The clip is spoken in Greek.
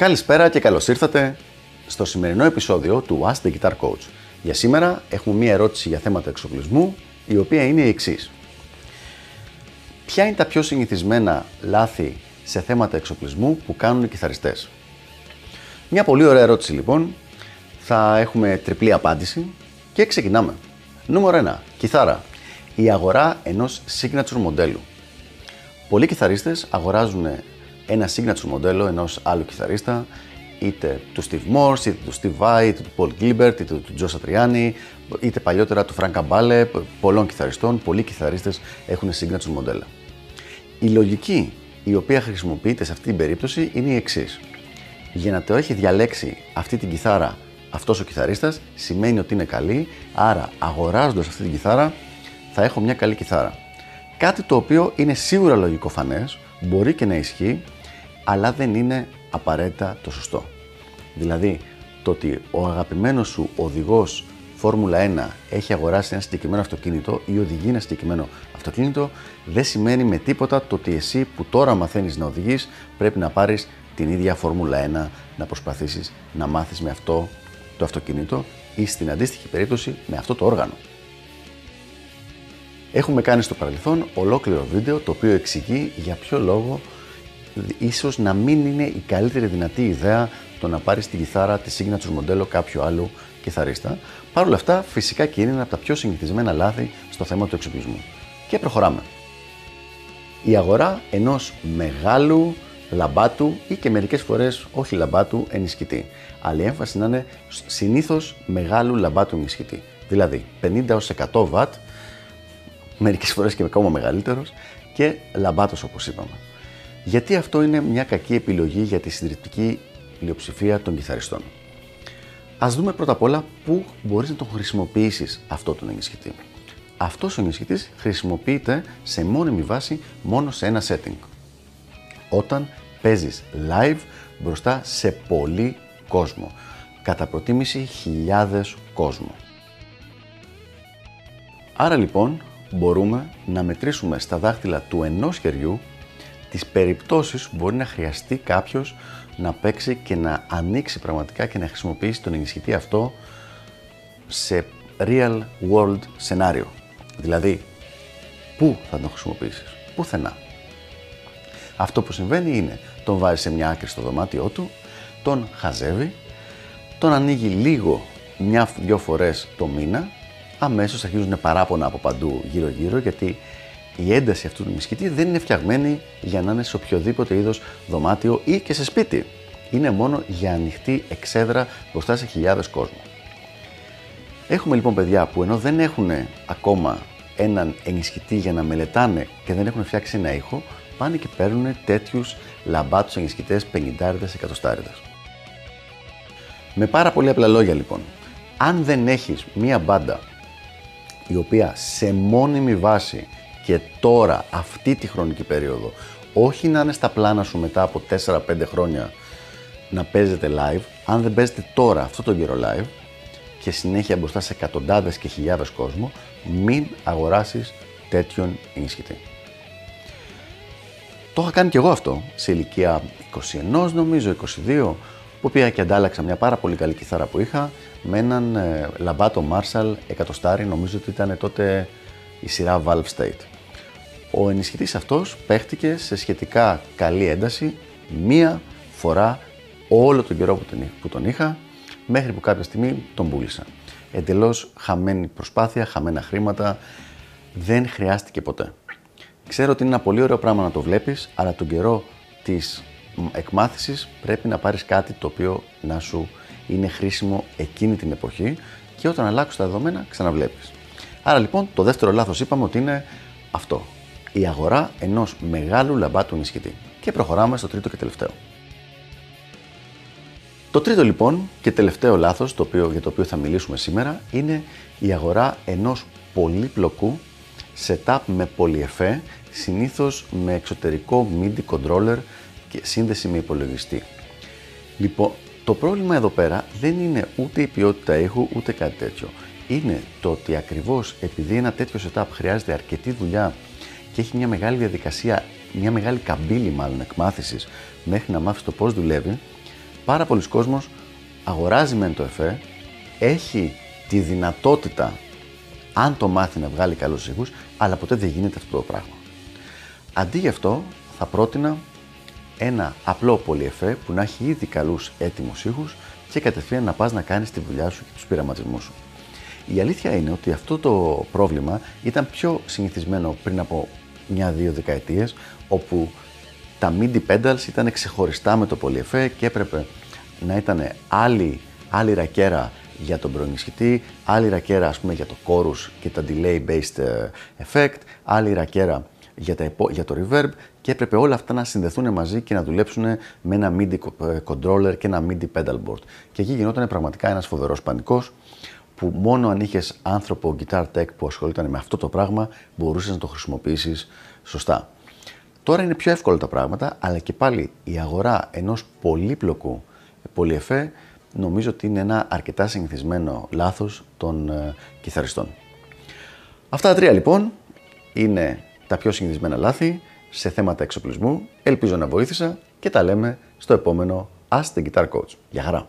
Καλησπέρα και καλώς ήρθατε στο σημερινό επεισόδιο του Ask the Guitar Coach. Για σήμερα έχουμε μία ερώτηση για θέματα εξοπλισμού, η οποία είναι η εξής. Ποια είναι τα πιο συνηθισμένα λάθη σε θέματα εξοπλισμού που κάνουν οι κιθαριστές; Μια πολύ ωραία ερώτηση λοιπόν. Θα έχουμε τριπλή απάντηση και ξεκινάμε. Νούμερο 1. Κιθάρα. Η αγορά ενός signature μοντέλου. Πολλοί κιθαρίστες αγοράζουν ένα signature μοντέλο ενός άλλου κιθαρίστα, είτε του Steve Morse, είτε του Steve Vai, είτε του Paul Gilbert, είτε του Joe Satriani, είτε παλιότερα του Frank Campbell, πολλών κιθαριστών, πολλοί κιθαρίστες έχουν signature μοντέλα. Η λογική η οποία χρησιμοποιείται σε αυτή την περίπτωση είναι η εξής. Για να το έχει διαλέξει αυτή την κιθάρα αυτός ο κιθαρίστας σημαίνει ότι είναι καλή, άρα αγοράζοντας αυτή την κιθάρα θα έχω μια καλή κιθάρα. Κάτι το οποίο είναι σίγουρα λογικό φανές, μπορεί και να ισχύει, αλλά δεν είναι απαραίτητα το σωστό. Δηλαδή, το ότι ο αγαπημένος σου οδηγός Φόρμουλα 1 έχει αγοράσει ένα συγκεκριμένο αυτοκίνητο ή οδηγεί ένα συγκεκριμένο αυτοκίνητο, δεν σημαίνει με τίποτα το ότι εσύ που τώρα μαθαίνεις να οδηγείς πρέπει να πάρεις την ίδια Φόρμουλα 1 να προσπαθήσεις να μάθεις με αυτό το αυτοκίνητο ή στην αντίστοιχη περίπτωση με αυτό το όργανο. Έχουμε κάνει στο παρελθόν ολόκληρο βίντεο το οποίο εξηγεί για ποιο λόγο ίσως να μην είναι η καλύτερη δυνατή ιδέα το να πάρεις την κιθάρα τη signature μοντέλο κάποιου άλλου κιθαρίστα. Παρ' όλα αυτά, φυσικά και είναι ένα από τα πιο συνηθισμένα λάθη στο θέμα του εξοπλισμού. Και προχωράμε. Η αγορά ενός μεγάλου λαμπάτου ή και μερικές φορές όχι λαμπάτου ενισχυτή. Αλλά η έμφαση να είναι συνήθως μεγάλου λαμπάτου ενισχυτή. Δηλαδή 50 100 W, μερικές φορές και ακόμα μεγαλύτερος και λαμπάτος όπως είπαμε. Γιατί αυτό είναι μια κακή επιλογή για τη συντριπτική πλειοψηφία των κιθαριστών. Α δούμε πρώτα απ' όλα πού μπορείς να τον χρησιμοποιήσεις αυτό τον ενισχυτή. Αυτός ο ενισχυτής χρησιμοποιείται σε μόνιμη βάση μόνο σε ένα setting. Όταν παίζεις live μπροστά σε πολύ κόσμο. Κατά προτίμηση χιλιάδες κόσμο. Άρα λοιπόν μπορούμε να μετρήσουμε στα δάχτυλα του ενός χεριού τις περιπτώσεις που μπορεί να χρειαστεί κάποιος να παίξει και να ανοίξει πραγματικά και να χρησιμοποιήσει τον ενισχυτή αυτό σε real world σενάριο. Δηλαδή, πού θα τον χρησιμοποιήσεις, πουθενά. Αυτό που συμβαίνει είναι, τον βάζει σε μια άκρη στο δωμάτιό του, τον χαζεύει, τον ανοίγει λίγο μια-δυο φορές το μήνα, αμέσως αρχίζουν παράπονα από παντού γύρω-γύρω γιατί η ένταση αυτού του μυσκητή δεν είναι φτιαγμένη για να είναι σε οποιοδήποτε είδος δωμάτιο ή και σε σπίτι. Είναι μόνο για ανοιχτή εξέδρα μπροστά σε χιλιάδες κόσμο. Έχουμε λοιπόν παιδιά που ενώ δεν έχουν ακόμα έναν ενισχυτή για να μελετάνε και δεν έχουν φτιάξει ένα ήχο, πάνε και παίρνουν τέτοιους λαμπάτους ενισχυτές 50 εκατοστάριδες. Με πάρα πολύ απλά λόγια λοιπόν, αν δεν έχεις μία μπάντα η οποία σε μόνιμη βάση και τώρα, αυτή τη χρονική περίοδο, όχι να είναι στα πλάνα σου μετά από 4-5 χρόνια να παίζετε live, αν δεν παίζετε τώρα αυτό τον καιρό live και συνέχεια μπροστά σε εκατοντάδες και χιλιάδες κόσμο, μην αγοράσεις τέτοιον ενισχυτή. Το είχα κάνει και εγώ αυτό, σε ηλικία 21 νομίζω, 22, που πήγα και αντάλλαξα μια πάρα πολύ καλή κιθάρα που είχα με έναν ε, λαμπάτο Marshall εκατοστάρι, νομίζω ότι ήταν τότε η σειρά Valve State. Ο ενισχυτής αυτός παίχτηκε σε σχετικά καλή ένταση μία φορά όλο τον καιρό που τον είχα, μέχρι που κάποια στιγμή τον πούλησα. Εντελώς χαμένη προσπάθεια, χαμένα χρήματα, δεν χρειάστηκε ποτέ. Ξέρω ότι είναι ένα πολύ ωραίο πράγμα να το βλέπεις, αλλά τον καιρό της εκμάθησης πρέπει να πάρεις κάτι το οποίο να σου είναι χρήσιμο εκείνη την εποχή και όταν αλλάξουν τα δεδομένα ξαναβλέπεις. Άρα λοιπόν το δεύτερο λάθος είπαμε ότι είναι αυτό. Η αγορά ενός μεγάλου λαμπάτου ενισχυτή. Και προχωράμε στο τρίτο και τελευταίο. Το τρίτο λοιπόν και τελευταίο λάθος το οποίο, για το οποίο θα μιλήσουμε σήμερα είναι η αγορά ενός πολύπλοκου setup με πολυεφέ, συνήθως με εξωτερικό MIDI controller και σύνδεση με υπολογιστή. Λοιπόν, το πρόβλημα εδώ πέρα δεν είναι ούτε η ποιότητα ήχου ούτε κάτι τέτοιο. Είναι το ότι ακριβώς επειδή ένα τέτοιο setup χρειάζεται αρκετή δουλειά και έχει μια μεγάλη διαδικασία, μια μεγάλη καμπύλη μάλλον εκμάθησης μέχρι να μάθεις το πώς δουλεύει, πάρα πολλοί κόσμος αγοράζει μεν το εφέ, έχει τη δυνατότητα, αν το μάθει να βγάλει καλούς ήχους, αλλά ποτέ δεν γίνεται αυτό το πράγμα. Αντί γι' αυτό, θα πρότεινα ένα απλό πολυεφέ που να έχει ήδη καλούς έτοιμους ήχους και κατευθείαν να πας να κάνεις τη δουλειά σου και τους πειραματισμούς σου. Η αλήθεια είναι ότι αυτό το πρόβλημα ήταν πιο συνηθισμένο πριν από μια-δύο δεκαετίες, όπου τα MIDI pedals ήταν ξεχωριστά με το πολυεφέ και έπρεπε να ήταν άλλη, άλλη ρακέρα για τον προενισχυτή, άλλη ρακέρα ας πούμε για το chorus και τα delay based ε, effect, άλλη ρακέρα για, τα, για το reverb και έπρεπε όλα αυτά να συνδεθούν μαζί και να δουλέψουν με ένα MIDI ε, controller και ένα MIDI pedal board. Και εκεί γινόταν πραγματικά ένας φοβερός πανικός που μόνο αν είχες άνθρωπο guitar tech που ασχολείται με αυτό το πράγμα μπορούσες να το χρησιμοποιήσεις σωστά. Τώρα είναι πιο εύκολα τα πράγματα, αλλά και πάλι η αγορά ενός πολύπλοκου πολυεφέ νομίζω ότι είναι ένα αρκετά συνηθισμένο λάθος των ε, κιθαριστών. Αυτά τα τρία λοιπόν είναι τα πιο συνηθισμένα λάθη σε θέματα εξοπλισμού. Ελπίζω να βοήθησα και τα λέμε στο επόμενο Ask the Guitar Coach. Γεια χαρά!